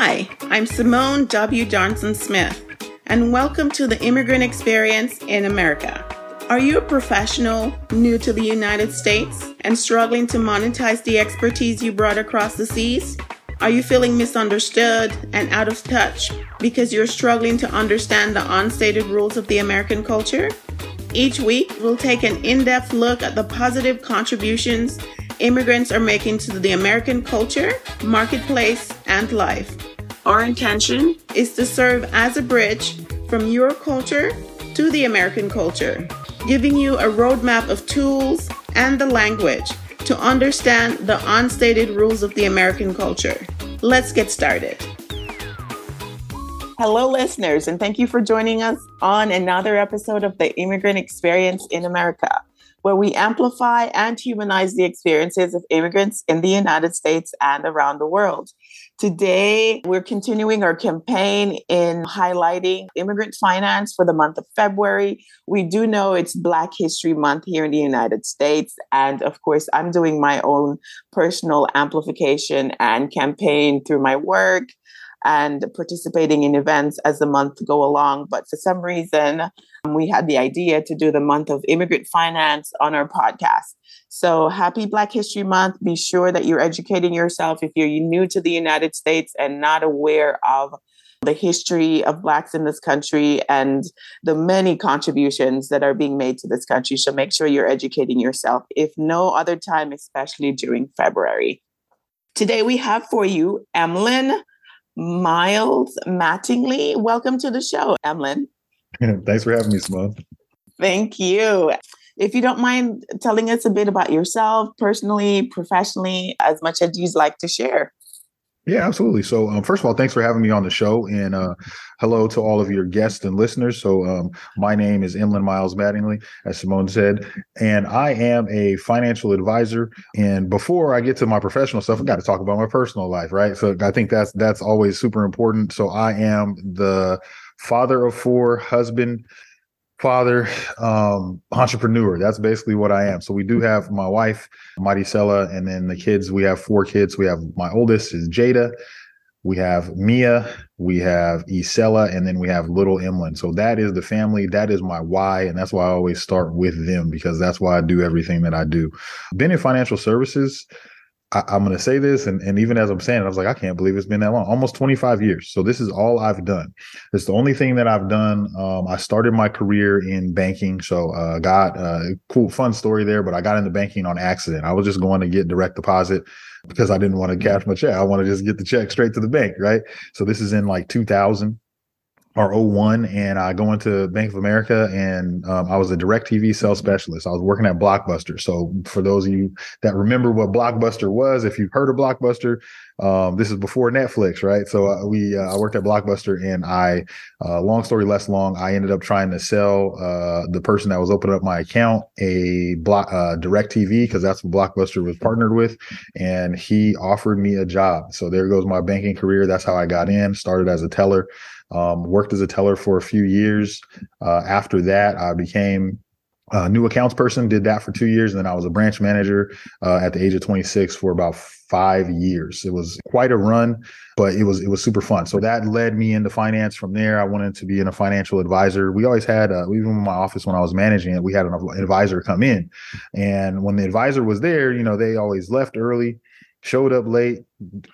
Hi, I'm Simone W. Johnson Smith, and welcome to the Immigrant Experience in America. Are you a professional new to the United States and struggling to monetize the expertise you brought across the seas? Are you feeling misunderstood and out of touch because you're struggling to understand the unstated rules of the American culture? Each week, we'll take an in depth look at the positive contributions immigrants are making to the American culture, marketplace, and life. Our intention is to serve as a bridge from your culture to the American culture, giving you a roadmap of tools and the language to understand the unstated rules of the American culture. Let's get started. Hello, listeners, and thank you for joining us on another episode of the Immigrant Experience in America, where we amplify and humanize the experiences of immigrants in the United States and around the world. Today, we're continuing our campaign in highlighting immigrant finance for the month of February. We do know it's Black History Month here in the United States. And of course, I'm doing my own personal amplification and campaign through my work and participating in events as the month go along. But for some reason, Um, we had the idea to do the month of immigrant finance on our podcast. So happy Black History Month. Be sure that you're educating yourself if you're new to the United States and not aware of the history of Blacks in this country and the many contributions that are being made to this country. So make sure you're educating yourself, if no other time, especially during February. Today we have for you Emlen Miles Mattingly. Welcome to the show, Emlen. Thanks for having me, Simone. Thank you. If you don't mind telling us a bit about yourself, personally, professionally, as much as you'd like to share. Yeah, absolutely. So, um, first of all, thanks for having me on the show, and uh, hello to all of your guests and listeners. So, um, my name is Emlen Miles Mattingly, as Simone said, and I am a financial advisor. And before I get to my professional stuff, I got to talk about my personal life, right? So, I think that's that's always super important. So, I am the father of four, husband, father, um, entrepreneur. That's basically what I am. So we do have my wife, Maricela, and then the kids. We have four kids. We have my oldest is Jada. We have Mia, we have Isela, and then we have little Emlen. So that is the family. That is my why. And that's why I always start with them because that's why I do everything that I do. Been in financial services I, am going to say this, and, and even as I'm saying it, I was like, I can't believe it's been that long, almost 25 years. So this is all I've done. It's the only thing that I've done. Um, I started my career in banking, so uh, got a uh, cool, fun story there. But I got into banking on accident. I was just going to get direct deposit because I didn't want to cash my check. I want to just get the check straight to the bank, right? So this is in like 2000 or 01 and I go into Bank of America and um, I was a DirecTV sales specialist. I was working at Blockbuster. So for those of you that remember what Blockbuster was, if you've heard of Blockbuster, um, this is before Netflix, right? So uh, we uh, I worked at Blockbuster and I, uh, long story less long, I ended up trying to sell uh, the person that was opening up my account a block uh, DirecTV because that's what Blockbuster was partnered with, and he offered me a job. So there goes my banking career. That's how I got in. Started as a teller. Um, worked as a teller for a few years. Uh, after that, I became a new accounts person. Did that for two years, and then I was a branch manager uh, at the age of 26 for about five years. It was quite a run, but it was it was super fun. So that led me into finance. From there, I wanted to be in a financial advisor. We always had, uh, even in my office when I was managing it, we had an advisor come in, and when the advisor was there, you know, they always left early showed up late.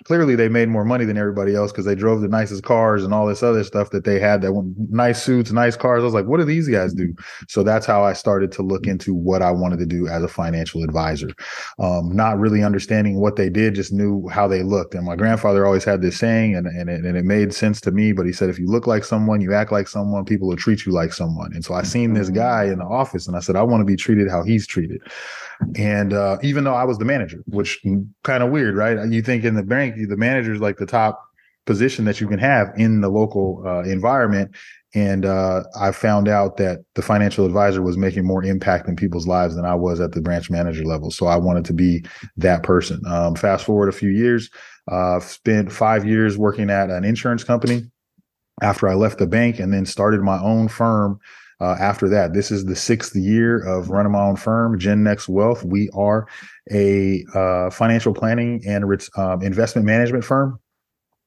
Clearly, they made more money than everybody else because they drove the nicest cars and all this other stuff that they had. That nice suits, nice cars. I was like, what do these guys do? So that's how I started to look into what I wanted to do as a financial advisor. Um, not really understanding what they did, just knew how they looked. And my grandfather always had this saying, and and it, and it made sense to me. But he said, if you look like someone, you act like someone, people will treat you like someone. And so I seen this guy in the office, and I said, I want to be treated how he's treated. And uh, even though I was the manager, which kind of weird, right? You think in the bank, the manager is like the top position that you can have in the local uh, environment. And uh, I found out that the financial advisor was making more impact in people's lives than I was at the branch manager level. So I wanted to be that person. Um, fast forward a few years, uh, spent five years working at an insurance company after I left the bank and then started my own firm uh, after that. This is the sixth year of running my own firm, GenNext Wealth. We are a uh, financial planning and um, investment management firm.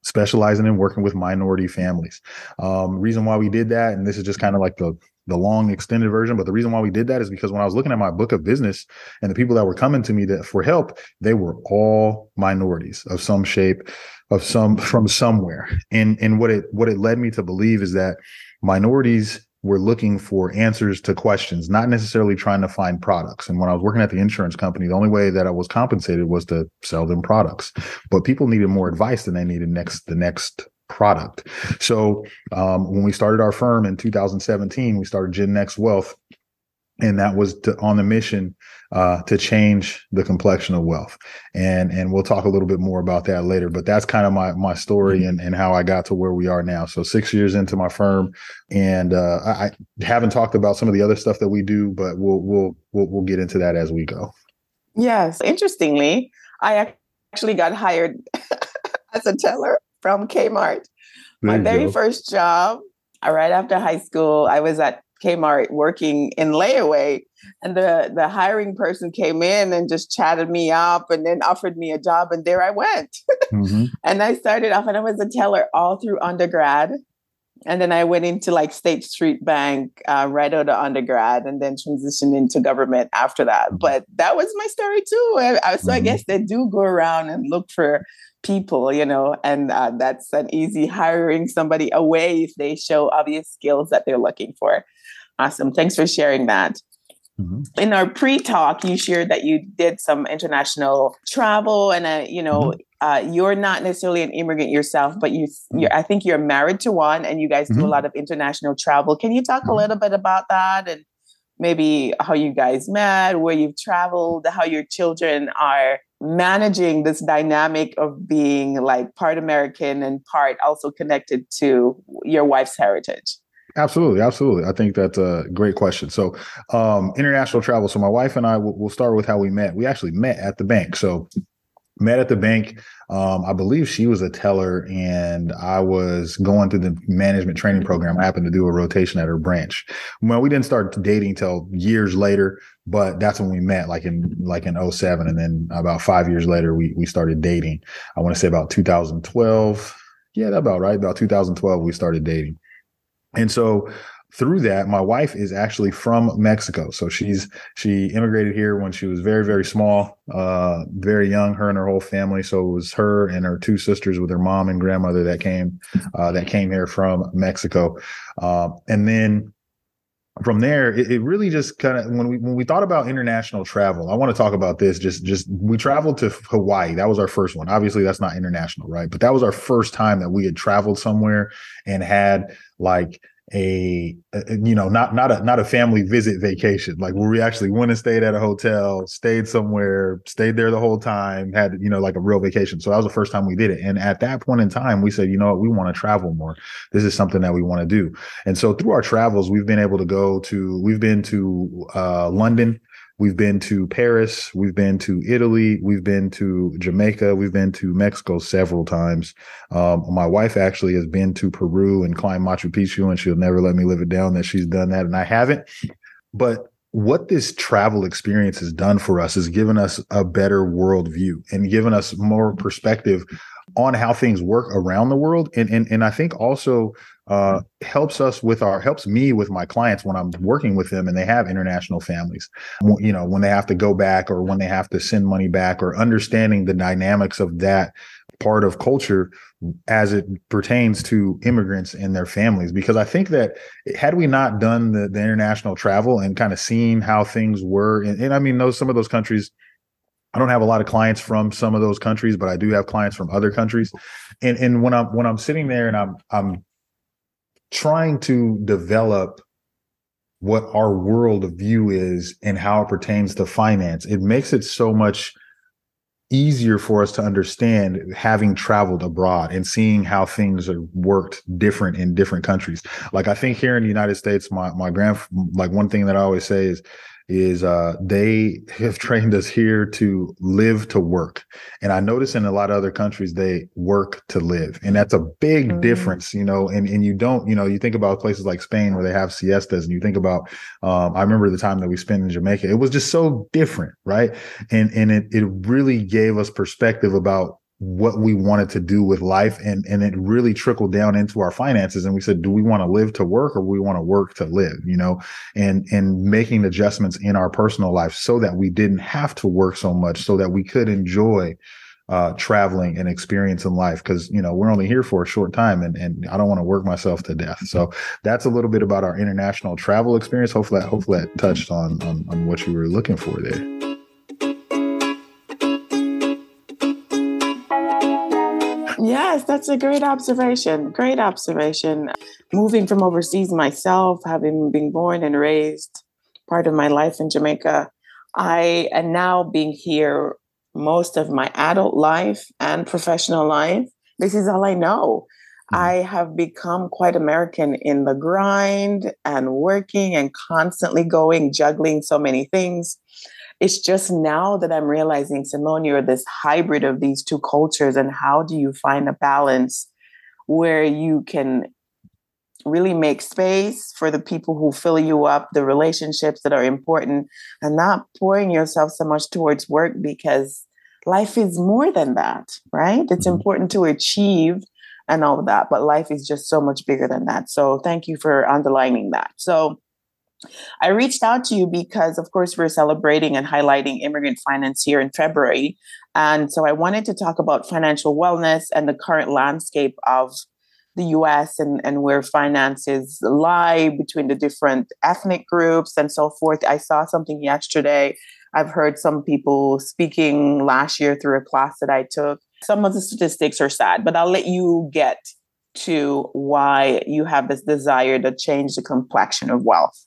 specializing in working with minority families. Um, reason why we did that, and this is just kind of like the the long extended version. But the reason why we did that is because when I was looking at my book of business and the people that were coming to me that for help, they were all minorities of some shape, of some from somewhere. And and what it what it led me to believe is that minorities were looking for answers to questions, not necessarily trying to find products. And when I was working at the insurance company, the only way that I was compensated was to sell them products. But people needed more advice than they needed next the next product. So um, when we started our firm in 2017, we started GenNext Wealth, and that was to, on the mission uh, to change the complexion of wealth. And and we'll talk a little bit more about that later. But that's kind of my my story mm-hmm. and, and how I got to where we are now. So six years into my firm, and uh, I, I haven't talked about some of the other stuff that we do, but we'll we'll we'll, we'll get into that as we go. Yes, interestingly, I actually got hired as a teller from Kmart. There My very go. first job, right after high school, I was at Kmart working in layaway, and the the hiring person came in and just chatted me up, and then offered me a job, and there I went. Mm-hmm. and I started off, and I was a teller all through undergrad, and then I went into like State Street Bank uh, right out of undergrad, and then transitioned into government after that. Mm-hmm. But that was my story too. I, I, so mm-hmm. I guess they do go around and look for people, you know, and uh, that's an easy hiring somebody away if they show obvious skills that they're looking for. Awesome. Thanks for sharing that. Mm-hmm. In our pre-talk, you shared that you did some international travel, and uh, you know mm-hmm. uh, you're not necessarily an immigrant yourself, but you, mm-hmm. I think you're married to one, and you guys do a mm-hmm. lot of international travel. Can you talk a mm-hmm. little bit about that, and maybe how you guys met, where you've traveled, how your children are managing this dynamic of being like part American and part also connected to your wife's heritage? Absolutely, absolutely. I think that's a great question. So, um, international travel. So, my wife and I will we'll start with how we met. We actually met at the bank. So, met at the bank. Um, I believe she was a teller, and I was going through the management training program. I happened to do a rotation at her branch. Well, we didn't start dating till years later, but that's when we met, like in like in 07. and then about five years later, we we started dating. I want to say about 2012. Yeah, that about right. About 2012, we started dating, and so through that my wife is actually from mexico. So she's she immigrated here when she was very very small uh very young her and her whole family. So it was her and her two sisters with her mom and grandmother that came uh that came here from mexico. Uh, and then from there it, it really just kind of when we when we thought about international travel i want to talk about this just just we traveled to hawaii. That was our first one. Obviously that's not international right? But that was our first time that we had traveled somewhere and had like a, a, you know not not a not a family visit vacation. Like where we actually went and stayed at a hotel stayed somewhere stayed there the whole time had you know like a real vacation. So that was the first time we did it. And at that point in time we said you know what? We want to travel more. This is something that we want to do. And so through our travels we've been able to go to we've been to uh, london We've been to Paris, we've been to Italy, we've been to Jamaica, we've been to Mexico several times. Um, my wife actually has been to Peru and climbed Machu Picchu, and she'll never let me live it down that she's done that, and I haven't. But what this travel experience has done for us is given us a better worldview and given us more perspective on how things work around the world and and, and i think also uh, helps us with our helps me with my clients when I'm working with them and they have international families. You know, when they have to go back or when they have to send money back or understanding the dynamics of that part of culture as it pertains to immigrants and their families because i think that had we not done the, the international travel and kind of seen how things were and, and i mean those some of those countries I don't have a lot of clients from some of those countries, but I do have clients from other countries. And and when I'm when I'm sitting there and I'm I'm trying to develop what our world of view is and how it pertains to finance. It makes it so much easier for us to understand having traveled abroad and seeing how things are worked different in different countries. Like I think here in the United States, my my grand like one thing that I always say is is uh, they have trained us here to live to work. And I notice in a lot of other countries, they work to live. And that's a big mm-hmm. difference, you know, and, and you don't, you know, you think about places like Spain where they have siestas and you think about, um, I remember the time that we spent in Jamaica, it was just so different. Right. And, and it, it really gave us perspective about what we wanted to do with life and and it really trickled down into our finances and we said do we want to live to work or we want to work to live you know and and making adjustments in our personal life so that we didn't have to work so much so that we could enjoy uh, traveling and experiencing life because you know we're only here for a short time and, and I don't want to work myself to death. So that's a little bit about our international travel experience. Hopefully, that, hopefully that touched on, on on what you were looking for there. Yes, that's a great observation. Great observation. Moving from overseas myself, having been born and raised part of my life in Jamaica, I and now being here most of my adult life and professional life. This is all I know. Mm-hmm. I have become quite American in the grind and working and constantly going, juggling so many things. It's just now that I'm realizing, Simone, you're this hybrid of these two cultures. And how do you find a balance where you can really make space for the people who fill you up, the relationships that are important, and not pouring yourself so much towards work because life is more than that, right? It's mm-hmm. important to achieve and all of that, but life is just so much bigger than that. So thank you for underlining that. So I reached out to you because, of course, we're celebrating and highlighting immigrant finance here in February. And so I wanted to talk about financial wellness and the current landscape of the US and, and where finances lie between the different ethnic groups and so forth. I saw something yesterday I've heard some people speaking last year through a class that I took. Some of the statistics are sad, but I'll let you get to why you have this desire to change the complexion of wealth.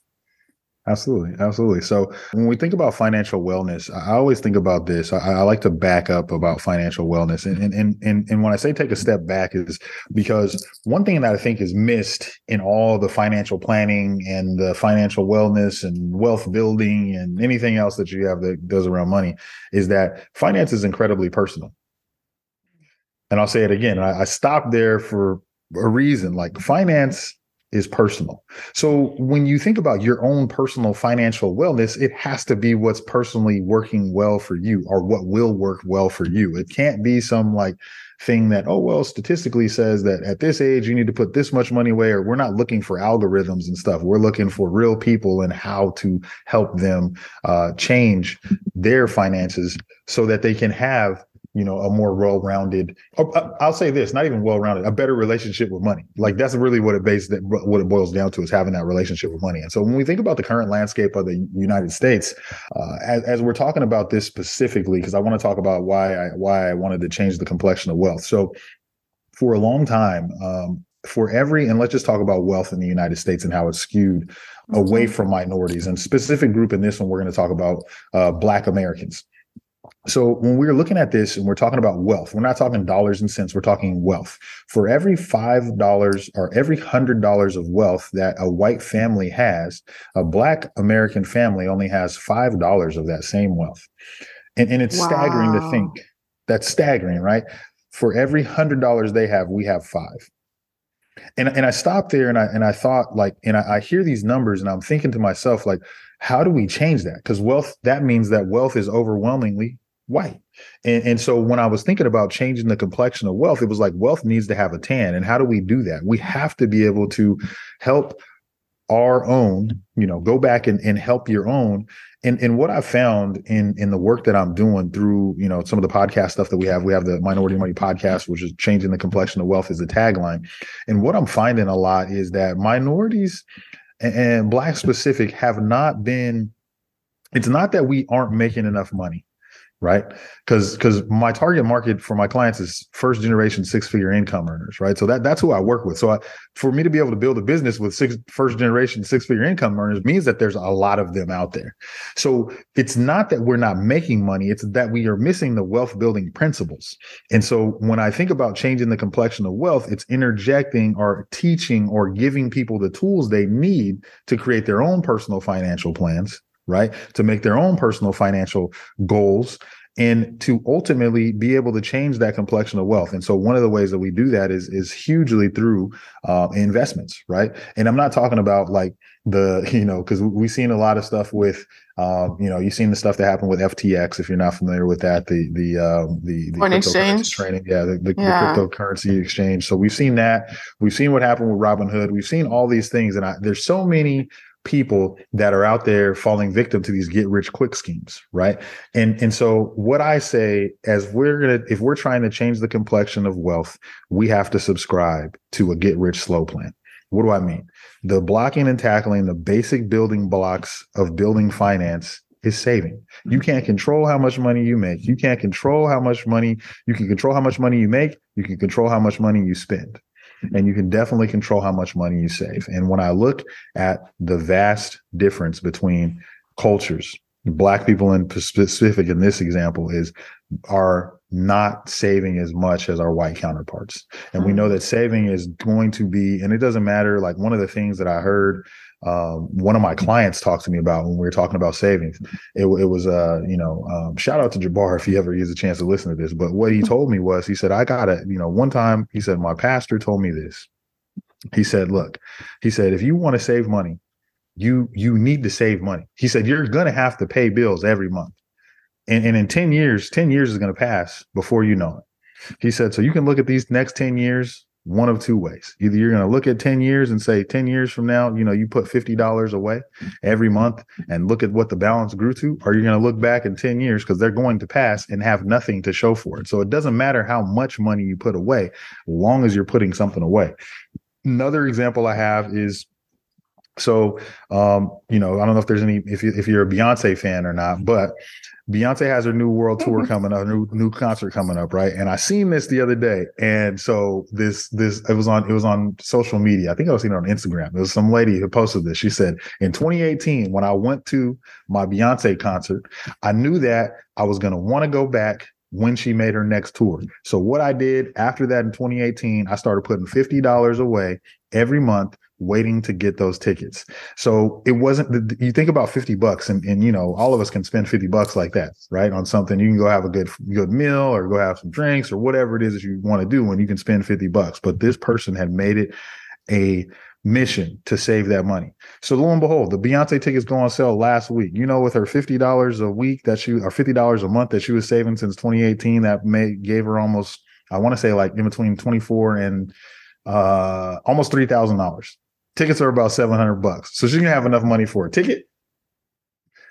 Absolutely. Absolutely. So when we think about financial wellness, I always think about this. I, I, like to back up about financial wellness. And, and, and, and when I say take a step back is because one thing that I think is missed in all the financial planning and the financial wellness and wealth building and anything else that you have that does around money is that finance is incredibly personal. And I'll say it again. I, I stopped there for a reason. Like finance is personal. So when you think about your own personal financial wellness, it has to be what's personally working well for you or what will work well for you. It can't be some like thing that, oh, well, statistically says that at this age, you need to put this much money away, or we're not looking for algorithms and stuff. We're looking for real people and how to help them uh, change their finances so that they can have you know, a more well-rounded. Oh, uh, I'll say this: not even well-rounded, a better relationship with money. Like that's really what it base that what it boils down to is having that relationship with money. And so when we think about the current landscape of the United States, uh, as, as we're talking about this specifically, because I want to talk about why I why I wanted to change the complexion of wealth. So for a long time. Um, for every and let's just talk about wealth in the United States and how it's skewed away from minorities and specific group in this one we're going to talk about uh, black Americans so when we're looking at this and we're talking about wealth, we're not talking dollars and cents, we're talking wealth. For every $5 or every $100 of wealth that a white family has, a black American family only has $5 of that same wealth. And, and it's wow. staggering to think. That's staggering, right? For every $100 they have, we have 5. And and I stopped there and I and I thought like and I, I hear these numbers and I'm thinking to myself like how do we change that? Because wealth that means that wealth is overwhelmingly white. And, and so when I was thinking about changing the complexion of wealth, it was like wealth needs to have a tan. And how do we do that? We have to be able to help our own, you know, go back and, and help your own. And, and what I found in in the work that I'm doing through, you know, some of the podcast stuff that we have, we have the Minority Money podcast, which is changing the complexion of wealth is the tagline. And what I'm finding a lot is that minorities and, and black specific have not been, it's not that we aren't making enough money right? Because because my target market for my clients is first generation six figure income earners right? So that that's who i work with. So I, for me to be able to build a business with six first generation six figure income earners means that there's a lot of them out there. So it's not that we're not making money it's that we are missing the wealth building principles. And so when i think about changing the complexion of wealth it's interjecting or teaching or giving people the tools they need to create their own personal financial plans right? To make their own personal financial goals and to ultimately be able to change that complexion of wealth. And so one of the ways that we do that is is hugely through uh, investments, right? And I'm not talking about like the you know because we've seen a lot of stuff with uh, you know you've seen the stuff that happened with FTX if you're not familiar with that the the um, the, the foreign exchange training yeah, the, the, yeah. the, cryptocurrency exchange so we've seen that we've seen what happened with Robinhood we've seen all these things and I, there's so many people that are out there falling victim to these get rich quick schemes right? And and so what i say as we're gonna if we're trying to change the complexion of wealth we have to subscribe to a get rich slow plan. What do i mean? The blocking and tackling the basic building blocks of building finance is saving. You mm-hmm. can't control how much money you make. You can't control how much money you can control how much money you make you can control how much money you spend and you can definitely control how much money you save. And when I look at the vast difference between cultures, black people in specific in this example is are not saving as much as our white counterparts. And we know mm. that saving is going to be, and it doesn't matter. Like one of the things that I heard um, one of my clients talked to me about when we were talking about savings. It, it was, uh, you know, um, shout out to Jabbar if he ever gets a chance to listen to this. But what he mm-hmm. told me was, he said, I got it. You know, one time he said, my pastor told me this. He said, look, he said, if you want to save money, you you need to save money. He said, you're going to have to pay bills every month. And, and in 10 years, 10 years is going to pass before you know it. He said, so you can look at these next 10 years one of two ways. Either you're going to look at 10 years and say 10 years from now, you know, you put $50 away every month and look at what the balance grew to, or you're going to look back in 10 years because they're going to pass and have nothing to show for it. So it doesn't matter how much money you put away, long as you're putting something away. Another example I have is so um, you know, I don't know if there's any if you if you're a Beyonce fan or not, but Beyonce has her new world tour mm-hmm. coming up, new new concert coming up, right? And I seen this the other day, and so this this it was on it was on social media. I think I was seeing it on Instagram. It was some lady who posted this. She said, "In 2018, when I went to my Beyonce concert, I knew that I was going to want to go back." When she made her next tour. So, what I did after that in 2018, I started putting $50 away every month waiting to get those tickets. So it wasn't you think about 50 bucks and, and you know, all of us can spend 50 bucks like that, right? On something you can go have a good good meal or go have some drinks or whatever it is that you want to do when you can spend 50 bucks. But this person had made it a mission to save that money. So lo and behold, the Beyonce tickets go on sale last week. You know, with her fifty dollars a week that she or fifty dollars a month that she was saving since 2018, that may gave her almost I want to say like in between 24 and uh almost three thousand dollars Tickets are about 700 bucks. So she didn't have enough money for a ticket.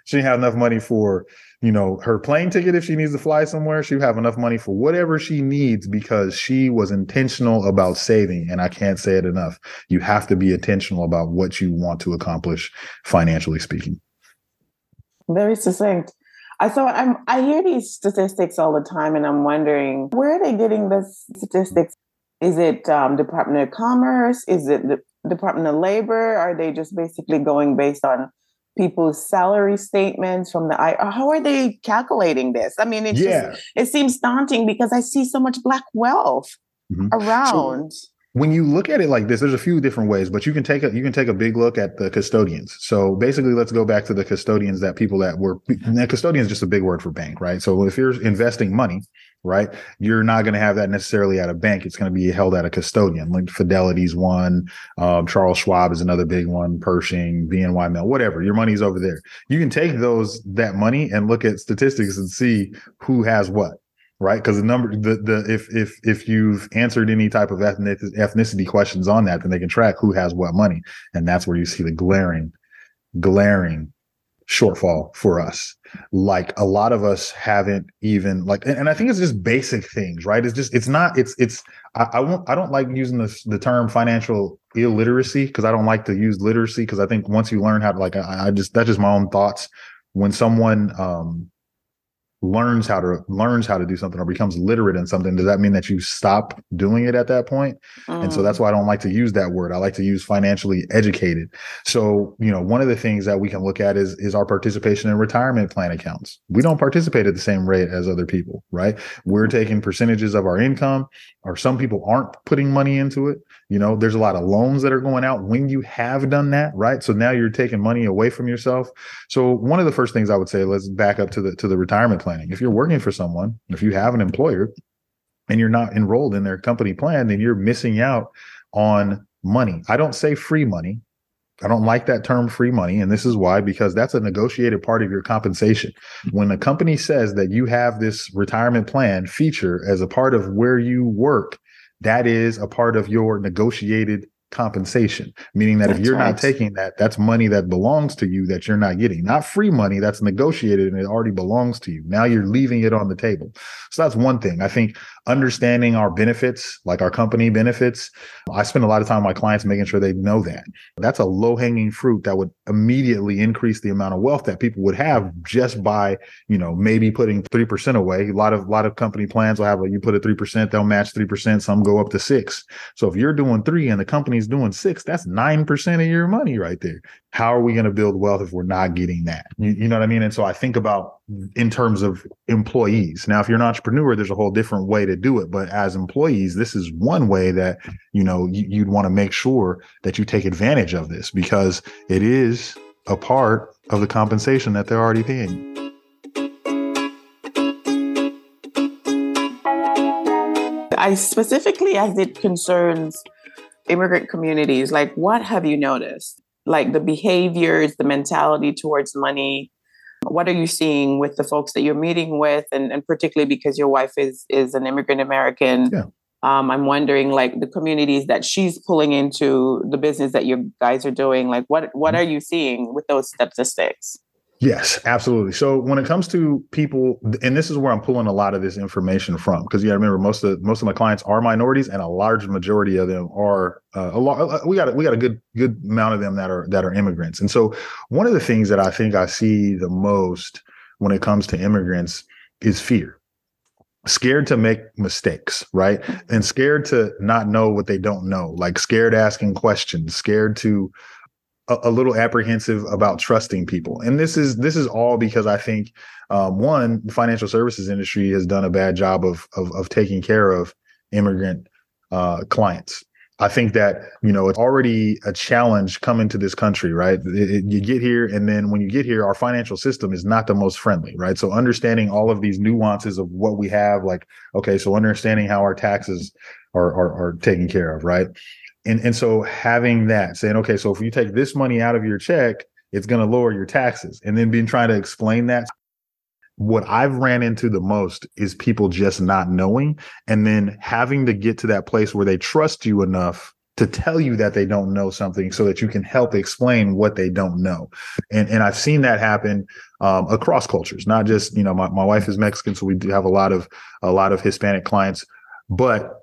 She didn't have enough money for, you know, her plane ticket if she needs to fly somewhere. She have enough money for whatever she needs because she was intentional about saving. And I can't say it enough. You have to be intentional about what you want to accomplish financially speaking. Very succinct. I thought I'm I hear these statistics all the time and I'm wondering where are they getting this statistics? Is it um, Department of Commerce? Is it the Department of Labor? Are they just basically going based on people's salary statements from the I how are they calculating this? I mean, it yeah. just it seems daunting because I see so much black wealth mm-hmm. around. So, when you look at it like this, there's a few different ways, but you can take a you can take a big look at the custodians. So basically, let's go back to the custodians that people that were and custodian is just a big word for bank, right? So if you're investing money, right, you're not going to have that necessarily at a bank. It's going to be held at a custodian. Like Fidelity's one, um, Charles Schwab is another big one, Pershing, BNY Mill, whatever. Your money's over there. You can take those that money and look at statistics and see who has what right? Because the number, the the if if if you've answered any type of ethnicity questions on that, then they can track who has what money, and that's where you see the glaring, glaring shortfall for us. Like a lot of us haven't even like, and, and I think it's just basic things, right? It's just it's not it's it's I, I won't I don't like using the the term financial illiteracy because I don't like to use literacy because I think once you learn how to like I, I just that's just my own thoughts. When someone um learns how to learns how to do something or becomes literate in something does that mean that you stop doing it at that point mm. and so that's mm. why i don't like to use that word i like to use financially educated so you know one of the things that we can look at is is our participation in retirement plan accounts we don't participate at the same rate as other people right we're mm. taking percentages of our income or some people aren't putting money into it you know there's a lot of loans that are going out when you have done that right so now you're taking money away from yourself so one of the first things i would say let's back up to the to the retirement planning. If you're working for someone, if you have an employer and you're not enrolled in their company plan, then you're missing out on money. I don't say free money. I don't like that term free money. And this is why, because that's a negotiated part of your compensation. When a company says that you have this retirement plan feature as a part of where you work, that is a part of your negotiated compensation, meaning that that's if you're right. not taking that, that's money that belongs to you that you're not getting, not free money that's negotiated and it already belongs to you. Now you're leaving it on the table. So that's one thing. I think understanding our benefits, like our company benefits, I spend a lot of time with my clients making sure they know that. That's a low hanging fruit that would immediately increase the amount of wealth that people would have just by, you know, maybe putting 3% away. A lot of, a lot of company plans will have a, you put a 3%, they'll match 3%, some go up to six. So if you're doing three and the company's doing six, that's 9% of your money right there. How are we going to build wealth if we're not getting that? You, you know what I mean? And so I think about in terms of employees. Now, if you're an entrepreneur, there's a whole different way to do it. But as employees, this is one way that you know you, would want to make sure that you take advantage of this because it is a part of the compensation that they're already paying. I specifically, as it concerns immigrant communities, like what have you noticed? Like the behaviors, the mentality towards money, what are you seeing with the folks that you're meeting with, and, and particularly because your wife is is an immigrant American? Yeah. Um, I'm wondering, like the communities that she's pulling into the business that you guys are doing. Like, what what mm-hmm. are you seeing with those statistics? Yes, absolutely. So when it comes to people, and this is where I'm pulling a lot of this information from, because you got to remember most of most of my clients are minorities, and a large majority of them are uh, a lot. Uh, we got we got a good good amount of them that are that are immigrants. And so one of the things that I think I see the most when it comes to immigrants is fear scared to make mistakes, right? And scared to not know what they don't know, like scared asking questions, scared to a, a, little apprehensive about trusting people. And this is this is all because I think um, one, the financial services industry has done a bad job of of, of taking care of immigrant uh, clients. I think that you know it's already a challenge coming to this country, right? It, it, you get here, and then when you get here, our financial system is not the most friendly, right? So understanding all of these nuances of what we have, like okay, so understanding how our taxes are are, are taken care of, right? And and so having that saying, okay, so if you take this money out of your check, it's going to lower your taxes, and then being trying to explain that what I've ran into the most is people just not knowing and then having to get to that place where they trust you enough to tell you that they don't know something so that you can help explain what they don't know. And and I've seen that happen um, across cultures, not just, you know, my, my wife is Mexican, so we do have a lot of a lot of Hispanic clients, but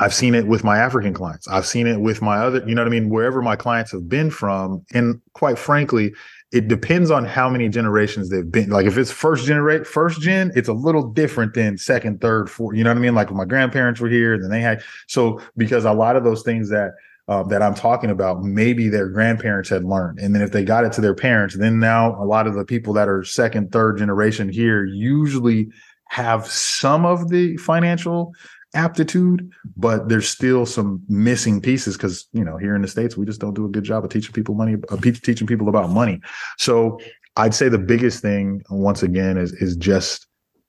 I've seen it with my African clients. I've seen it with my other, you know what I mean? Wherever my clients have been from. And quite frankly, it depends on how many generations they've been. Like if it's first generate first gen, it's a little different than second, third, fourth. You know what I mean? Like my grandparents were here, then they had so because a lot of those things that uh, that I'm talking about, maybe their grandparents had learned, and then if they got it to their parents, then now a lot of the people that are second, third generation here usually have some of the financial aptitude, but there's still some missing pieces because you know here in the states we just don't do a good job of teaching people money, uh, teaching people about money. So I'd say the biggest thing once again is is just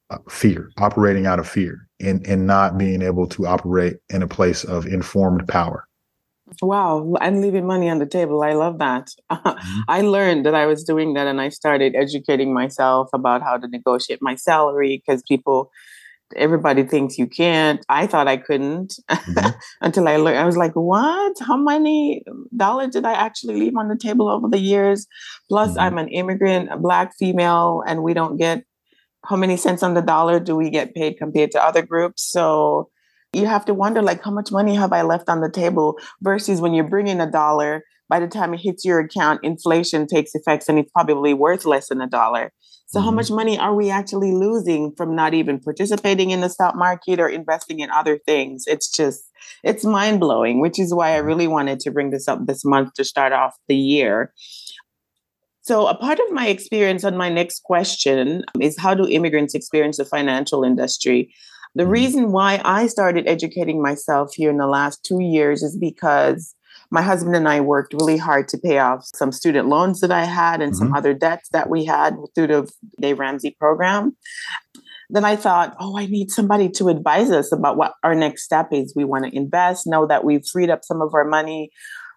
uh, fear, operating out of fear, and and not being able to operate in a place of informed power. Wow, and leaving money on the table. I love that. Mm-hmm. I learned that I was doing that and I started educating myself about how to negotiate my salary because people everybody thinks you can't. I thought I couldn't mm-hmm. until I learned. I was like, what? How many dollars did I actually leave on the table over the years? Plus, mm-hmm. I'm an immigrant, a black female, and we don't get how many cents on the dollar do we get paid compared to other groups? So you have to wonder, like, how much money have I left on the table versus when you're bringing a dollar, by the time it hits your account, inflation takes effects and it's probably worth less than a dollar. So, mm-hmm. how much money are we actually losing from not even participating in the stock market or investing in other things? It's just, it's mind blowing, which is why I mm-hmm. really wanted to bring this up this month to start off the year. So, a part of my experience on my next question is how do immigrants experience the financial industry? The mm-hmm. reason why I started educating myself here in the last two years is because my husband and I worked really hard to pay off some student loans that I had and mm-hmm. some other debts that we had through the Dave Ramsey program. Then I thought, oh, I need somebody to advise us about what our next step is. We want to invest, know that we've freed up some of our money.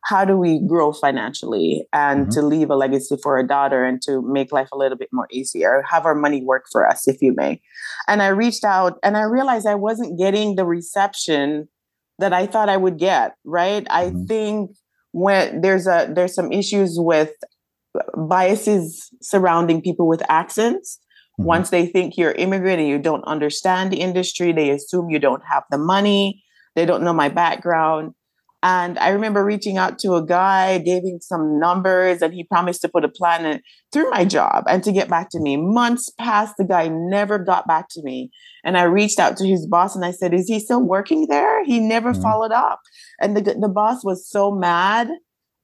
How do we grow financially and mm-hmm. to leave a legacy for our daughter and to make life a little bit more easier, have our money work for us, if you may? And I reached out and I realized I wasn't getting the reception that I thought I would get, right? Mm-hmm. I think when there's a there's some issues with biases surrounding people with accents. Mm-hmm. Once they think you're immigrant and you don't understand the industry, they assume you don't have the money. They don't know my background. And I remember reaching out to a guy, gave him some numbers, and he promised to put a plan in, through my job and to get back to me. Months passed, the guy never got back to me. And I reached out to his boss and I said, Is he still working there? He never mm-hmm. followed up. And the, the boss was so mad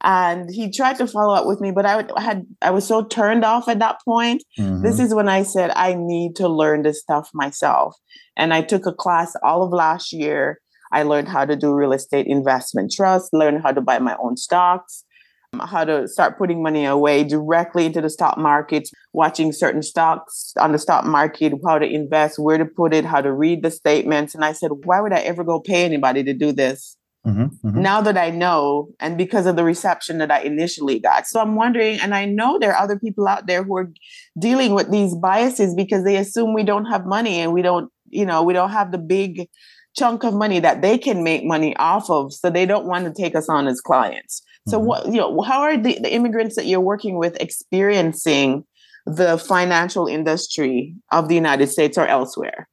and he tried to follow up with me but i had i was so turned off at that point mm-hmm. this is when i said i need to learn this stuff myself and i took a class all of last year I learned how to do real estate investment trust, learned how to buy my own stocks, um, how to start putting money away directly into the stock market, watching certain stocks on the stock market, how to invest, where to put it, how to read the statements. And I said, why would I ever go pay anybody to do this? Mm-hmm, mm-hmm. Now that I know, and because of the reception that I initially got. So I'm wondering, and I know there are other people out there who are dealing with these biases because they assume we don't have money and we don't, you know, we don't have the big chunk of money that they can make money off of so they don't want to take us on as clients. So mm-hmm. what you know how are the, the immigrants that you're working with experiencing the financial industry of the united states or elsewhere?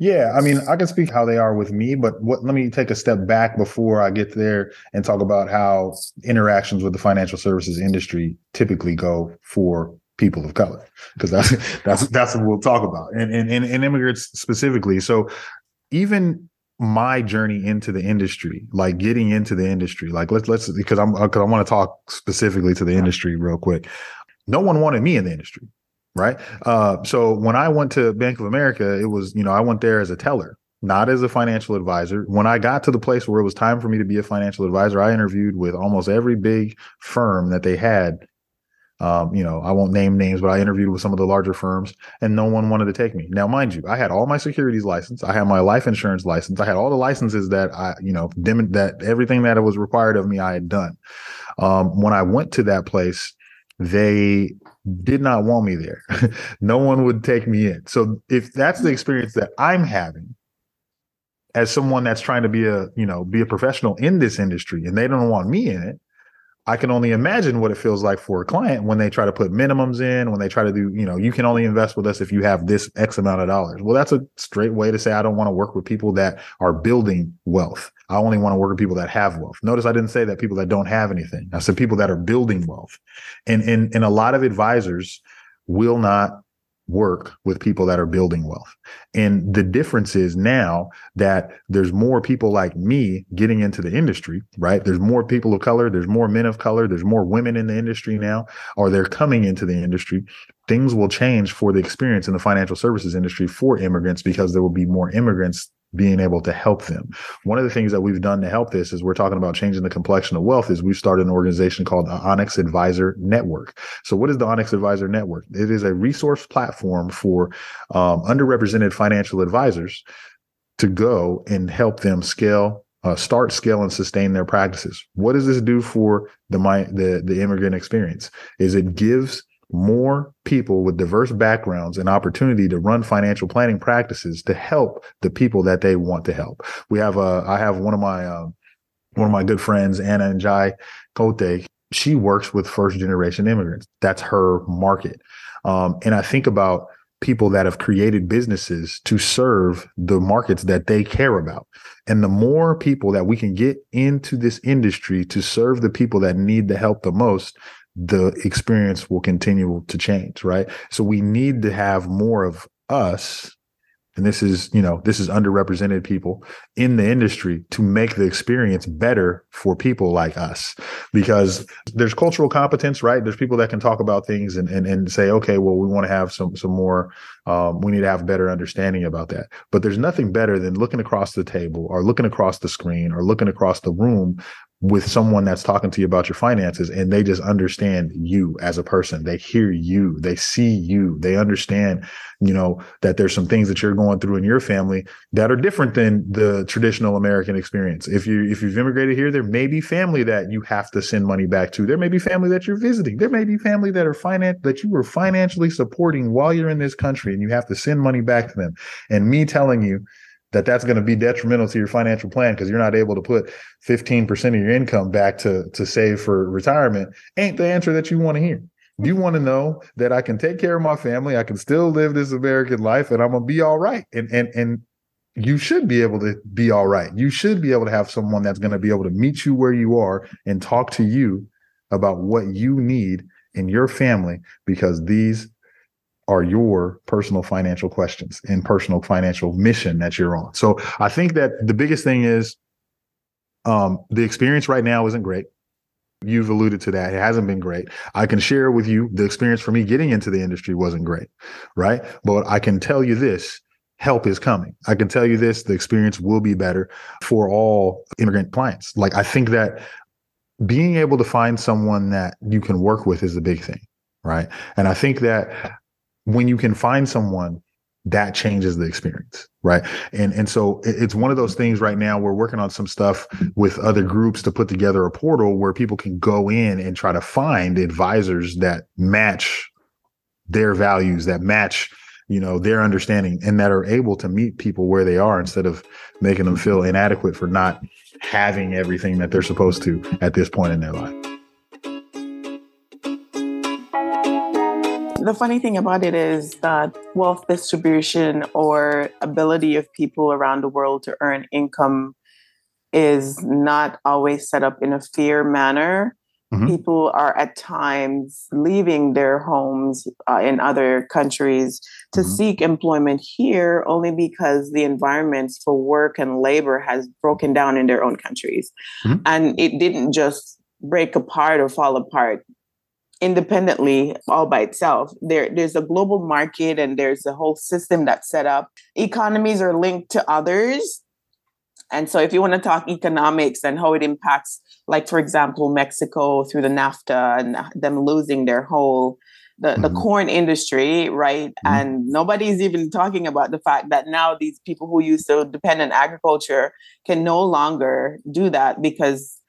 Yeah, I mean, I can speak how they are with me, but what let me take a step back before I get there and talk about how interactions with the financial services industry typically go for people of color because that's that's that's what we'll talk about and, and and and immigrants specifically. So even my journey into the industry, like getting into the industry, like let's let's because I'm because I want to talk specifically to the industry real quick. No one wanted me in the industry, right? Uh, so when I went to Bank of America, it was you know I went there as a teller, not as a financial advisor. When I got to the place where it was time for me to be a financial advisor, I interviewed with almost every big firm that they had um, you know, I won't name names, but I interviewed with some of the larger firms and no one wanted to take me. Now, mind you, I had all my securities license. I had my life insurance license. I had all the licenses that I, you know, dim- that everything that was required of me, I had done. Um, when I went to that place, they did not want me there. no one would take me in. So if that's the experience that I'm having, as someone that's trying to be a you know be a professional in this industry and they don't want me in it I can only imagine what it feels like for a client when they try to put minimums in, when they try to do, you know, you can only invest with us if you have this X amount of dollars. Well, that's a straight way to say I don't want to work with people that are building wealth. I only want to work with people that have wealth. Notice I didn't say that people that don't have anything. I said people that are building wealth. And and, and a lot of advisors will not work with people that are building wealth. And the difference is now that there's more people like me getting into the industry, right? There's more people of color, there's more men of color, there's more women in the industry mm-hmm. now, or they're coming into the industry. Things will change for the experience in the financial services industry for immigrants because there will be more immigrants being able to help them. One of the things that we've done to help this is we're talking about changing the complexion of wealth is we've started an organization called the Onyx Advisor Network. So what is the Onyx Advisor Network? It is a resource platform for um, underrepresented financial advisors to go and help them scale uh, start, scale, and sustain their practices. What does this do for the the the immigrant experience? Is it gives more people with diverse backgrounds an opportunity to run financial planning practices to help the people that they want to help. We have a, I have one of my, uh, one of my good friends, Anna and Jai Kote. She works with first generation immigrants. That's her market. Um, and I think about people that have created businesses to serve the markets that they care about. And the more people that we can get into this industry to serve the people that need the help the most, the experience will continue to change, right? So we need to have more of us and this is you know this is underrepresented people in the industry to make the experience better for people like us. Because there's cultural competence right? There's people that can talk about things and and, and say okay well we want to have some some more um, we need to have better understanding about that. But there's nothing better than looking across the table or looking across the screen or looking across the room with someone that's talking to you about your finances and they just understand you as a person. They hear you. They see you. They understand you know that there's some things that you're going through in your family that are different than the traditional american experience. If you if you've immigrated here there may be family that you have to send money back to. There may be family that you're visiting. There may be family that are finance that you were financially supporting while you're in this country and you have to send money back to them. And me telling you that that's going to be detrimental to your financial plan because you're not able to put 15% of your income back to to save for retirement ain't the answer that you want to hear you want to know that I can take care of my family, I can still live this American life, and I'm gonna be all right. And and and you should be able to be all right. You should be able to have someone that's going to be able to meet you where you are and talk to you about what you need in your family because these are your personal financial questions and personal financial mission that you're on. So I think that the biggest thing is um, the experience right now isn't great. You've alluded to that. It hasn't been great. I can share with you the experience for me getting into the industry wasn't great, right? But I can tell you this help is coming. I can tell you this the experience will be better for all immigrant clients. Like, I think that being able to find someone that you can work with is a big thing, right? And I think that when you can find someone that changes the experience right? And and so it's one of those things right now we're working on some stuff with other groups to put together a portal where people can go in and try to find advisors that match their values that match you know their understanding and that are able to meet people where they are instead of making them feel inadequate for not having everything that they're supposed to at this point in their life the funny thing about it is that wealth distribution or ability of people around the world to earn income is not always set up in a fair manner. Mm-hmm. People are at times leaving their homes uh, in other countries to mm-hmm. seek employment here only because the environments for work and labor has broken down in their own countries. Mm-hmm. And it didn't just break apart or fall apart independently all by itself. There, there's a global market and there's a whole system that's set up. Economies are linked to others. And so if you want to talk economics and how it impacts, like for example, Mexico through the NAFTA and them losing their whole the, mm-hmm. the corn industry, right? Mm-hmm. And nobody's even talking about the fact that now these people who used to depend on agriculture can no longer do that because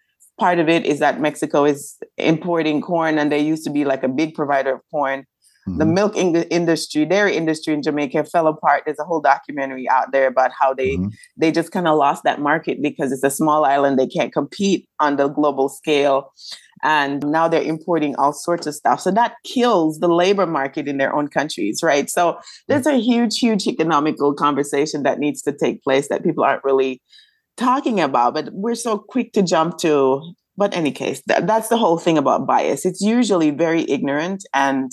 part of it is that Mexico is importing corn and they used to be like a big provider of corn. Mm-hmm. The milk in- industry, dairy industry in Jamaica fell apart. There's a whole documentary out there about how they mm-hmm. they just kind of lost that market because it's a small island. They can't compete on the global scale. And now they're importing all sorts of stuff. So that kills the labor market in their own countries, right? So there's a huge, huge economical conversation that needs to take place that people aren't really talking about, but we're so quick to jump to. But any case, th- that's the whole thing about bias. It's usually very ignorant and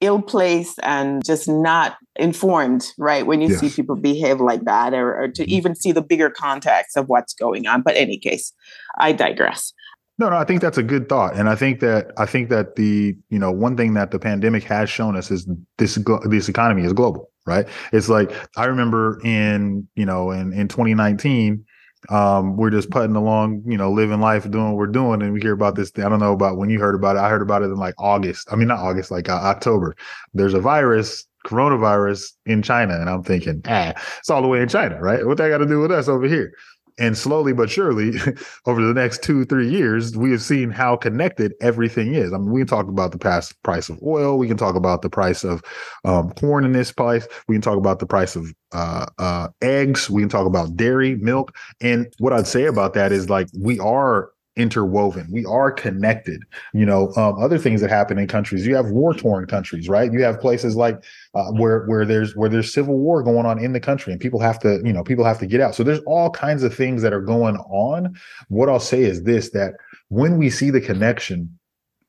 ill placed and just not informed, right? When you yes. see people behave like that, or, or to mm-hmm. even see the bigger context of what's going on. But any case, I digress. No, no, I think that's a good thought, and I think that I think that the you know one thing that the pandemic has shown us is this this economy is global, right? It's like I remember in you know in in 2019 um, we're just putting along, you know, living life, doing what we're doing, and we hear about this. I don't know about when you heard about it. I heard about it in like August. I mean, not August, like uh, October. There's a virus, coronavirus in China, and I'm thinking, ah, it's all the way in China, right? What that got to do with us over here? And slowly but surely, over the next two, three years, we have seen how connected everything is. I mean, we can talk about the past price of oil. We can talk about the price of um, corn in this place. We can talk about the price of uh, uh, eggs. We can talk about dairy, milk. And what I'd say about that is like we are interwoven. We are connected. You know, um, other things that happen in countries. You have war torn countries, right? You have places like uh, where where there's where there's civil war going on in the country, and people have to you know people have to get out. So there's all kinds of things that are going on. What I'll say is this: that when we see the connection,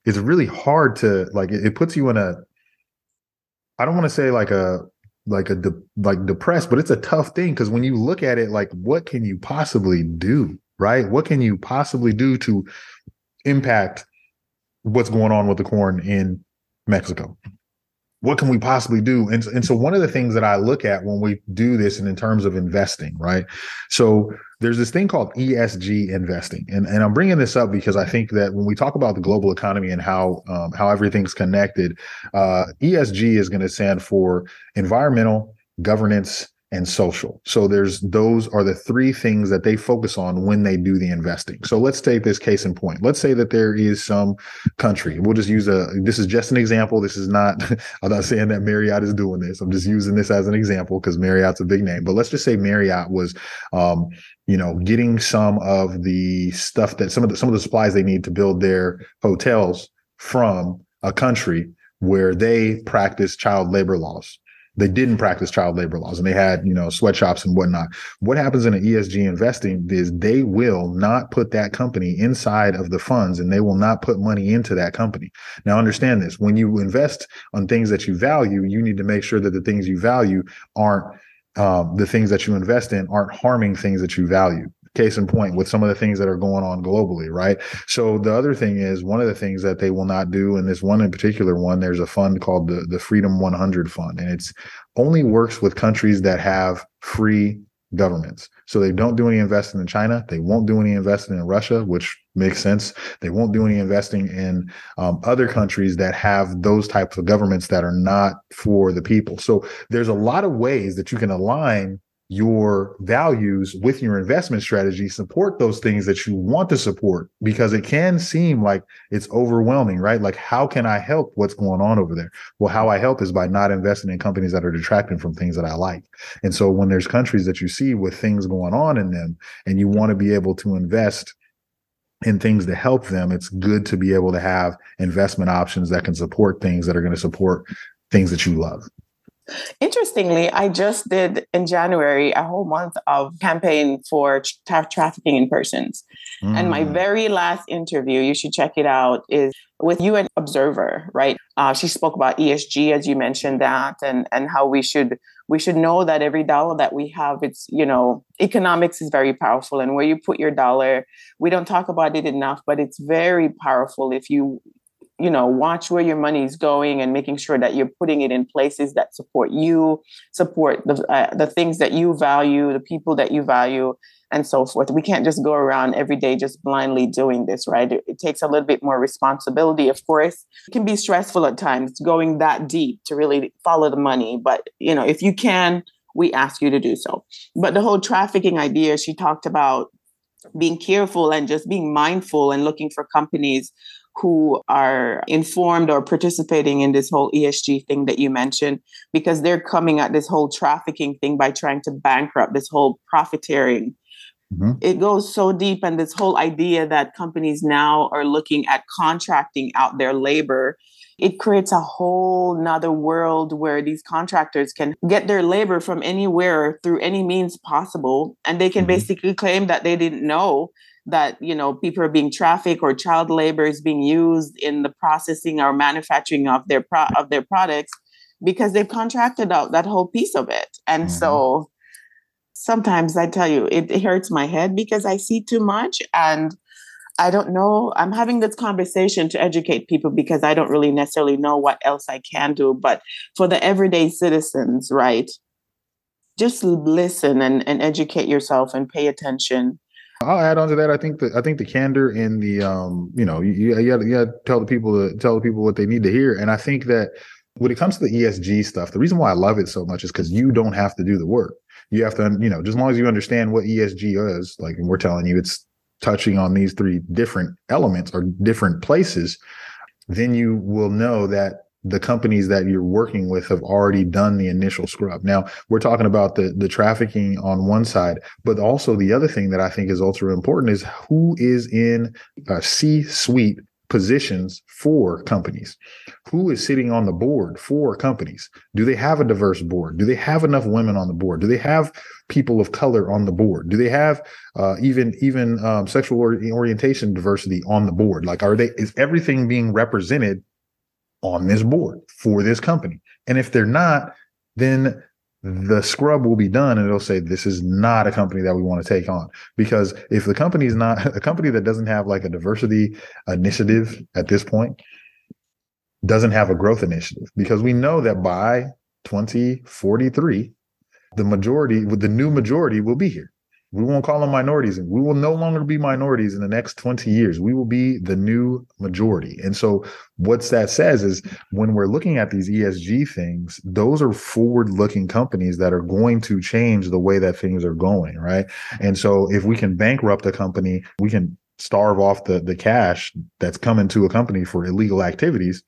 it's really hard to like. It, it puts you in a. I don't want to say like a like a de- like depressed, but it's a tough thing because when you look at it, like what can you possibly do? Right? What can you possibly do to impact what's going on with the corn in Mexico? what can we possibly do? And, and so one of the things that I look at when we do this and in terms of investing, right? So there's this thing called ESG investing. And, and I'm bringing this up because I think that when we talk about the global economy and how, um, how everything's connected, uh, ESG is going to stand for environmental, governance, and social. So there's those are the three things that they focus on when they do the investing. So let's take this case in point. Let's say that there is some country. We'll just use a this is just an example. This is not I'm not saying that Marriott is doing this. I'm just using this as an example because Marriott's a big name. But let's just say Marriott was um, you know, getting some of the stuff that some of the some of the supplies they need to build their hotels from a country where they practice child labor laws they didn't practice child labor laws and they had you know sweatshops and whatnot. What happens in an esg investing is they will not put that company inside of the funds and they will not put money into that company. Now understand this. When you invest on things that you value you need to make sure that the things you value aren't um, the things that you invest in aren't harming things that you value case in point with some of the things that are going on globally right? So the other thing is one of the things that they will not do and this one in particular one there's a fund called the the freedom 100 fund and it's only works with countries that have free governments. So they don't do any investing in china they won't do any investing in russia which makes sense. They won't do any investing in um, other countries that have those types of governments that are not for the people. So there's a lot of ways that you can align your values with your investment strategy support those things that you want to support because it can seem like it's overwhelming right? Like how can i help what's going on over there? Well how i help is by not investing in companies that are detracting from things that i like. And so when there's countries that you see with things going on in them and you want to be able to invest in things to help them it's good to be able to have investment options that can support things that are going to support things that you love Interestingly, I just did in January a whole month of campaign for tra- trafficking in persons. Mm. And my mm. very last interview, you should check it out, is with UN Observer, right? Uh, she spoke about ESG, as you mentioned that, and and how we should we should know that every dollar that we have, it's you know, economics is very powerful, and where you put your dollar, we don't talk about it enough, but it's very powerful if you you know watch where your money is going and making sure that you're putting it in places that support you support the uh, the things that you value the people that you value and so forth. We can't just go around every day just blindly doing this right? It, it takes a little bit more responsibility of course. It can be stressful at times going that deep to really follow the money but you know if you can we ask you to do so. But the whole trafficking idea she talked about being careful and just being mindful and looking for companies who are informed or participating in this whole ESG thing that you mentioned, because they're coming at this whole trafficking thing by trying to bankrupt this whole profiteering. Mm-hmm. It goes so deep, and this whole idea that companies now are looking at contracting out their labor. It creates a whole nother world where these contractors can get their labor from anywhere through any means possible. And they can mm-hmm. basically claim that they didn't know that you know people are being trafficked or child labor is being used in the processing or manufacturing of their pro- of their products because they've contracted out that whole piece of it and mm-hmm. so sometimes i tell you it, it hurts my head because i see too much and i don't know i'm having this conversation to educate people because i don't really necessarily know what else i can do but for the everyday citizens right just listen and, and educate yourself and pay attention I'll add on to that. I think the I think the candor and the um, you know, you, you got to tell the people to tell the people what they need to hear. And I think that when it comes to the ESG stuff, the reason why I love it so much is because you don't have to do the work. You have to, you know, just as long as you understand what ESG is, like, and we're telling you it's touching on these three different elements or different places, then you will know that the companies that you're working with have already done the initial scrub. Now we're talking about the the trafficking on one side, but also the other thing that I think is ultra important is who is in C-suite positions for companies. Who is sitting on the board for companies? Do they have a diverse board? Do they have enough women on the board? Do they have people of color on the board? Do they have uh, even even um, sexual orientation diversity on the board? Like, are they is everything being represented on this board for this company. And if they're not, then the scrub will be done and it'll say this is not a company that we want to take on because if the company is not a company that doesn't have like a diversity initiative at this point doesn't have a growth initiative because we know that by 2043, the majority, with the new majority, will be here. We won't call them minorities, and we will no longer be minorities in the next 20 years. We will be the new majority. And so, what that says is when we're looking at these ESG things, those are forward looking companies that are going to change the way that things are going. Right. And so, if we can bankrupt a company, we can starve off the, the cash that's coming to a company for illegal activities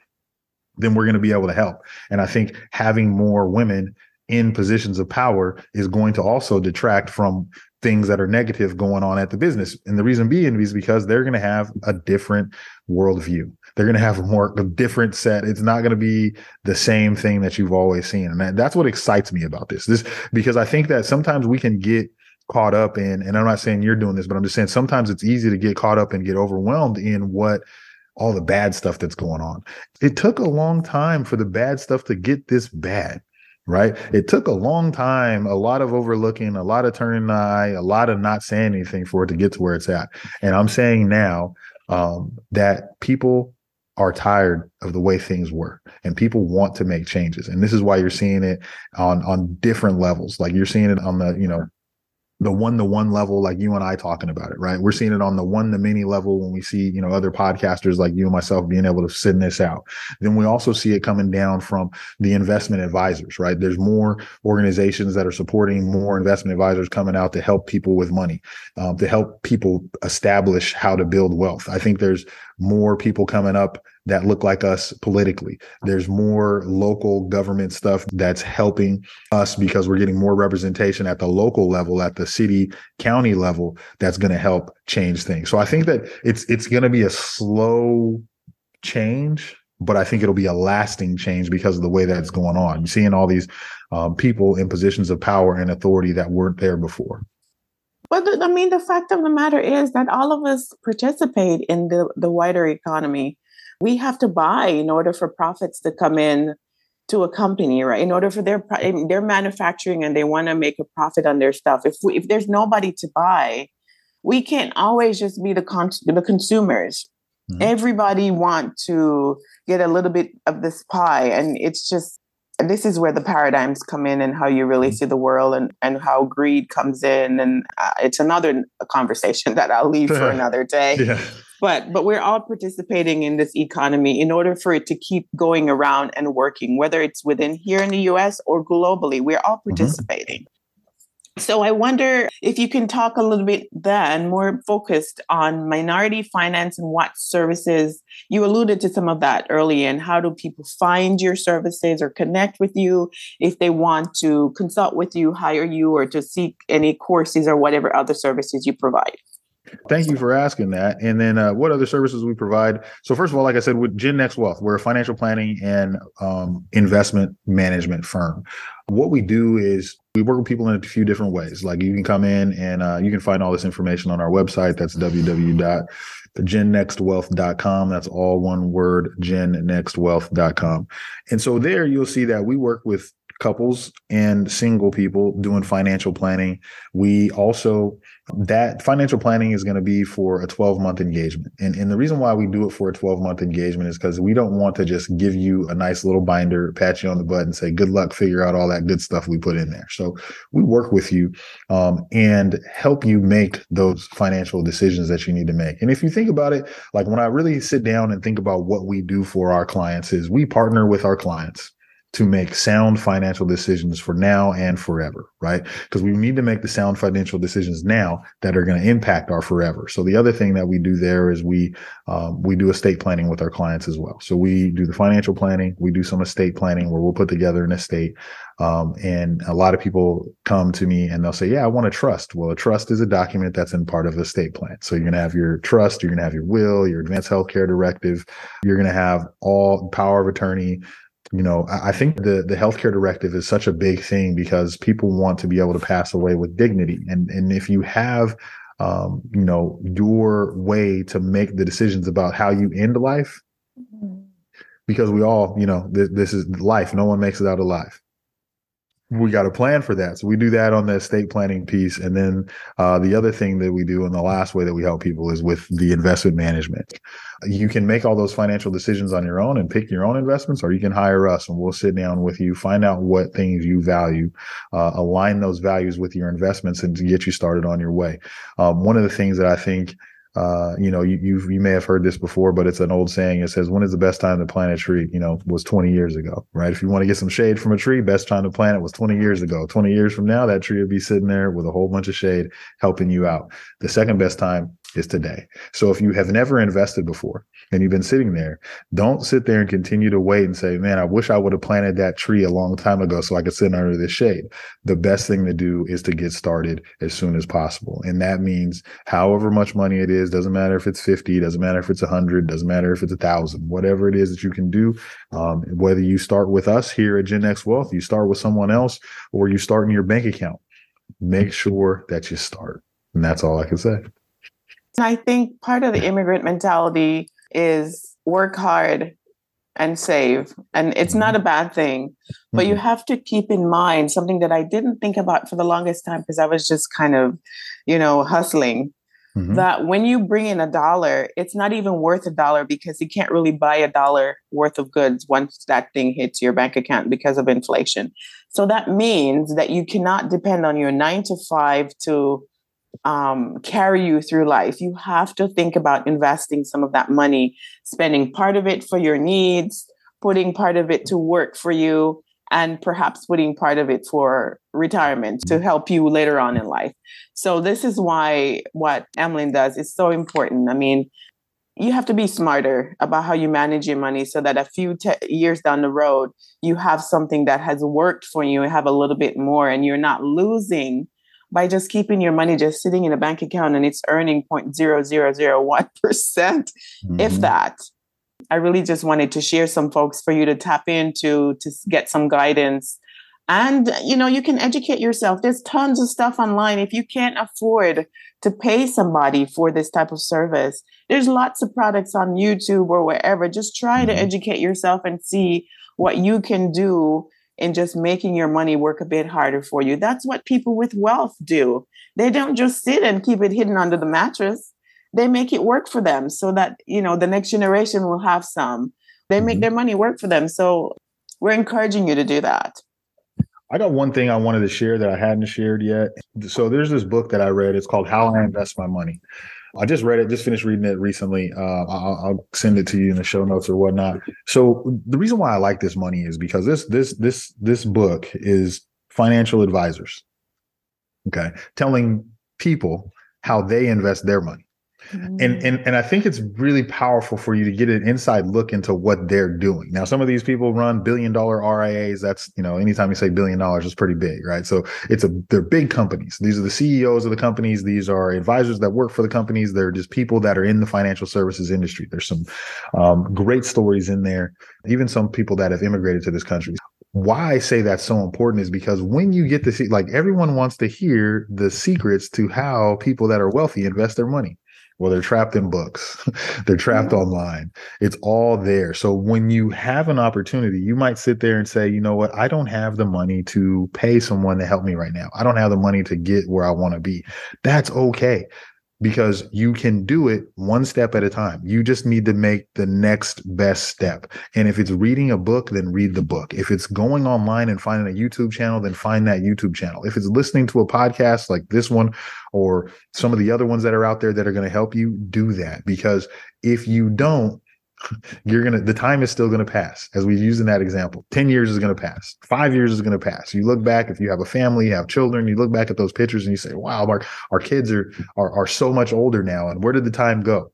then we're going to be able to help. And I think having more women in positions of power is going to also detract from things that are negative going on at the business. And the reason being is because they're going to have a different worldview. They're going to have a more a different set. It's not going to be the same thing that you've always seen. And that, that's what excites me about this. This because I think that sometimes we can get caught up in, and I'm not saying you're doing this, but I'm just saying sometimes it's easy to get caught up and get overwhelmed in what all the bad stuff that's going on. It took a long time for the bad stuff to get this bad right? It took a long time, a lot of overlooking, a lot of turning the eye, a lot of not saying anything for it to get to where it's at. And I'm saying now um, that people are tired of the way things were and people want to make changes and this is why you're seeing it on on different levels like you're seeing it on the you know the one to one level, like you and I talking about it, right? We're seeing it on the one to many level when we see, you know, other podcasters like you and myself being able to send this out. Then we also see it coming down from the investment advisors, right? There's more organizations that are supporting more investment advisors coming out to help people with money, um, to help people establish how to build wealth. I think there's more people coming up that look like us politically. There's more local government stuff that's helping us because we're getting more representation at the local level, at the city, county level, that's going to help change things. So I think that it's it's going to be a slow change, but I think it'll be a lasting change because of the way that's going on. You're seeing all these um, people in positions of power and authority that weren't there before. But I mean, the fact of the matter is that all of us participate in the, the wider economy we have to buy in order for profits to come in to a company, right? In order for their they're manufacturing and they want to make a profit on their stuff. If we, if there's nobody to buy, we can't always just be the con- the consumers. Mm-hmm. Everybody want to get a little bit of this pie, and it's just this is where the paradigms come in and how you really mm-hmm. see the world and, and how greed comes in and uh, it's another conversation that i'll leave for another day yeah but but we're all participating in this economy in order for it to keep going around and working whether it's within here in the US or globally we're all mm-hmm. participating. So i wonder if you can talk a little bit then more focused on minority finance and what services you alluded to some of that earlier and how do people find your services or connect with you? If they want to consult with you hire you or to seek any courses or whatever other services you provide Thank you for asking that. And then, uh, what other services we provide? So, first of all, like I said, with GenNext Wealth, we're a financial planning and um, investment management firm. What we do is we work with people in a few different ways. Like you can come in and uh, you can find all this information on our website. That's www.gennextwealth.com. That's all one word, gennextwealth.com. And so there you'll see that we work with couples and single people doing financial planning. We also that financial planning is going to be for a 12 month engagement. And, and the reason why we do it for a 12 month engagement is because we don't want to just give you a nice little binder, pat you on the butt, and say, good luck, figure out all that good stuff we put in there. So we work with you um, and help you make those financial decisions that you need to make. And if you think about it, like when I really sit down and think about what we do for our clients, is we partner with our clients to make sound financial decisions for now and forever, right? Because we need to make the sound financial decisions now that are going to impact our forever. So the other thing that we do there is we um, we do estate planning with our clients as well. So we do the financial planning, we do some estate planning where we'll put together an estate. Um, and a lot of people come to me and they'll say, "Yeah, I want a trust." Well, a trust is a document that's in part of the estate plan. So you're going to have your trust, you're going to have your will, your advanced healthcare directive, you're going to have all power of attorney you know i think the the healthcare directive is such a big thing because people want to be able to pass away with dignity. And and if you have um, you know your way to make the decisions about how you end life mm-hmm. because we all you know th- this is life. No one makes it out alive we got a plan for that. So we do that on the estate planning piece. And then uh, the other thing that we do, and the last way that we help people is with the investment management. You can make all those financial decisions on your own and pick your own investments, or you can hire us and we'll sit down with you, find out what things you value, uh, align those values with your investments, and get you started on your way. Um, one of the things that I think uh, you know, you you you may have heard this before, but it's an old saying. It says, "When is the best time to plant a tree?" You know, was 20 years ago, right? If you want to get some shade from a tree, best time to plant it was 20 years ago. 20 years from now, that tree would be sitting there with a whole bunch of shade helping you out. The second best time is today. So if you have never invested before and you've been sitting there, don't sit there and continue to wait and say, man, I wish I would have planted that tree a long time ago so I could sit under this shade. The best thing to do is to get started as soon as possible. And that means however much money it is, doesn't matter if it's 50, doesn't matter if it's a hundred, doesn't matter if it's a thousand, whatever it is that you can do. Um, whether you start with us here at GenNext Wealth, you start with someone else, or you start in your bank account, make sure that you start. And that's all I can say. I think part of the immigrant mentality is work hard and save. And it's not mm-hmm. a bad thing, but you mm-hmm. have to keep in mind something that I didn't think about for the longest time because I was just kind of, you know, hustling. Mm-hmm. That when you bring in a dollar, it's not even worth a dollar because you can't really buy a dollar worth of goods once that thing hits your bank account because of inflation. So that means that you cannot depend on your nine to five to um, carry you through life. You have to think about investing some of that money, spending part of it for your needs, putting part of it to work for you, and perhaps putting part of it for retirement to help you later on in life. So this is why what Emlen does is so important. I mean, you have to be smarter about how you manage your money so that a few te- years down the road you have something that has worked for you and have a little bit more and you're not losing by just keeping your money just sitting in a bank account and it's earning 0.0001%, percent mm-hmm. if that. I really just wanted to share some folks for you to tap into to get some guidance. And you know, you can educate yourself. There's tons of stuff online. If you can't afford to pay somebody for this type of service, there's lots of products on YouTube or wherever. Just try mm-hmm. to educate yourself and see what you can do in just making your money work a bit harder for you. That's what people with wealth do. They don't just sit and keep it hidden under the mattress. They make it work for them so that, you know, the next generation will have some. They make mm-hmm. their money work for them. So we're encouraging you to do that. I got one thing I wanted to share that I hadn't shared yet. So there's this book that I read. It's called How I Invest My Money. I just read it, just finished reading it recently. Uh, I'll, I'll, send it to you in the show notes or whatnot. So the reason why I like this money is because this this this this book is financial advisors, okay, telling people how they invest their money. And, and and I think it's really powerful for you to get an inside look into what they're doing. Now, some of these people run billion dollar RIAs. That's you know, anytime you say billion dollars, it's pretty big, right? So it's a they're big companies. These are the CEOs of the companies. These are advisors that work for the companies. They're just people that are in the financial services industry. There's some um, great stories in there. Even some people that have immigrated to this country why I say that's so important is because when you get to see, like everyone wants to hear the secrets to how people that are wealthy invest their money. Well, they're trapped in books. they're trapped mm-hmm. online. It's all there. So when you have an opportunity, you might sit there and say, you know what? I don't have the money to pay someone to help me right now. I don't have the money to get where I want to be. That's okay because you can do it one step at a time. You just need to make the next best step. And if it's reading a book, then read the book. If it's going online and finding a YouTube channel, then find that YouTube channel. If it's listening to a podcast like this one or some of the other ones that are out there that are going to help you, do that. Because if you don't, you're gonna the time is still gonna pass as we use in that example. 10 years is gonna pass. Five years is gonna pass. You look back if you have a family you have children you look back at those pictures and you say wow our, our kids are, are are so much older now and where did the time go?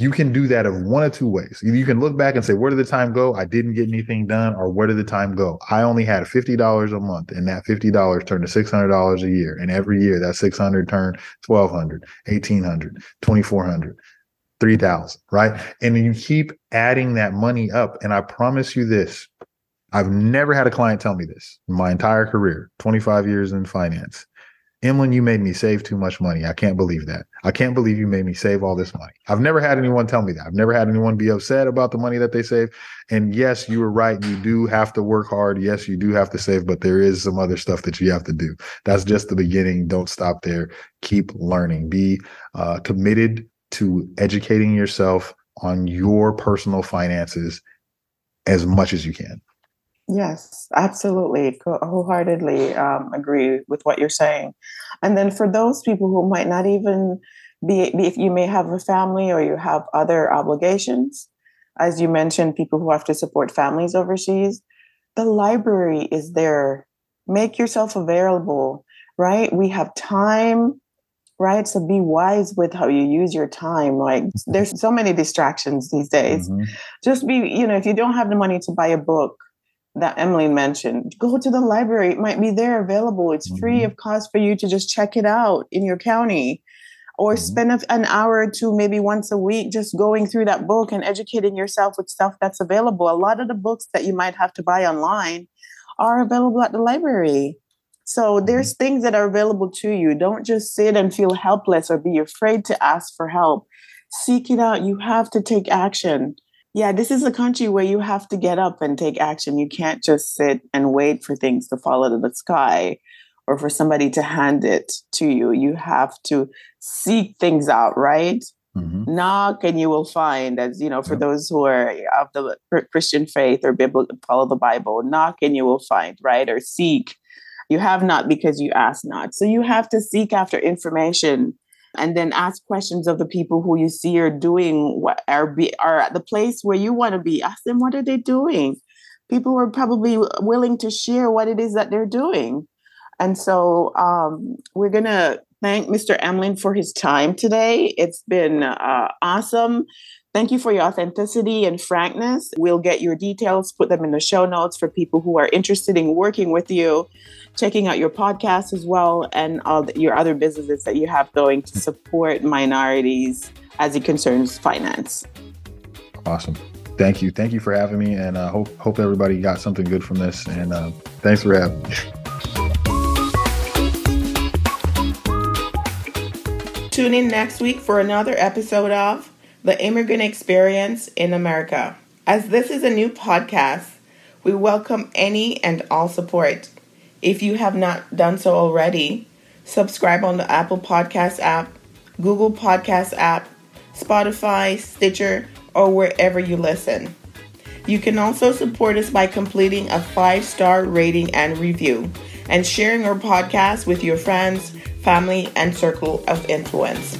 You can do that of one of two ways. You can look back and say where did the time go? I didn't get anything done or where did the time go? I only had $50 a month and that $50 turned to $600 a year and every year that 600 turned 1200 1800 2400 3000 right and you keep adding that money up and i promise you this i've never had a client tell me this in my entire career 25 years in finance Emlen, you made me save too much money. I can't believe that. I can't believe you made me save all this money. I've never had anyone tell me that. I've never had anyone be upset about the money that they save. And yes, you were right. You do have to work hard. Yes, you do have to save, but there is some other stuff that you have to do. That's just the beginning. Don't stop there. Keep learning. Be uh, committed to educating yourself on your personal finances as much as you can. Yes, absolutely. Wholeheartedly um, agree with what you're saying. And then for those people who might not even be, be, if you may have a family or you have other obligations, as you mentioned, people who have to support families overseas, the library is there. Make yourself available, right? We have time, right? So be wise with how you use your time. Like there's so many distractions these days. Mm-hmm. Just be, you know, if you don't have the money to buy a book, that Emlen mentioned. Go to the library. It might be there available. It's mm-hmm. free of cost for you to just check it out in your county or mm-hmm. spend an hour or two, maybe once a week, just going through that book and educating yourself with stuff that's available. A lot of the books that you might have to buy online are available at the library. So mm-hmm. there's things that are available to you. Don't just sit and feel helpless or be afraid to ask for help. Seek it out. You have to take action yeah, this is a country where you have to get up and take action. You can't just sit and wait for things to fall out of the sky or for somebody to hand it to you. You have to seek things out, right? Mm-hmm. Knock and you will find, as you know, for those who are of the Christian faith or biblical, follow the Bible, knock and you will find, right? Or seek. You have not because you ask not. So you have to seek after information and then ask questions of the people who you see are doing what are be are at the place where you want to be. Ask them what are they doing? People are probably willing to share what it is that they're doing. And so um, we're gonna thank mr emlen for his time today. It's been uh, awesome Thank you for your authenticity and frankness. We'll get your details, put them in the show notes for people who are interested in working with you, checking out your podcast as well, and all the, your other businesses that you have going to support minorities as it concerns finance. Awesome. Thank you. Thank you for having me. And uh, hope, hope everybody got something good from this. And uh, thanks for having me. Tune in next week for another episode of the Immigrant Experience in America. As this is a new podcast, we welcome any and all support. If you have not done so already, subscribe on the Apple Podcast app, Google Podcast app, Spotify, Stitcher, or wherever you listen. You can also support us by completing a five star rating and review and sharing our podcast with your friends, family, and circle of influence.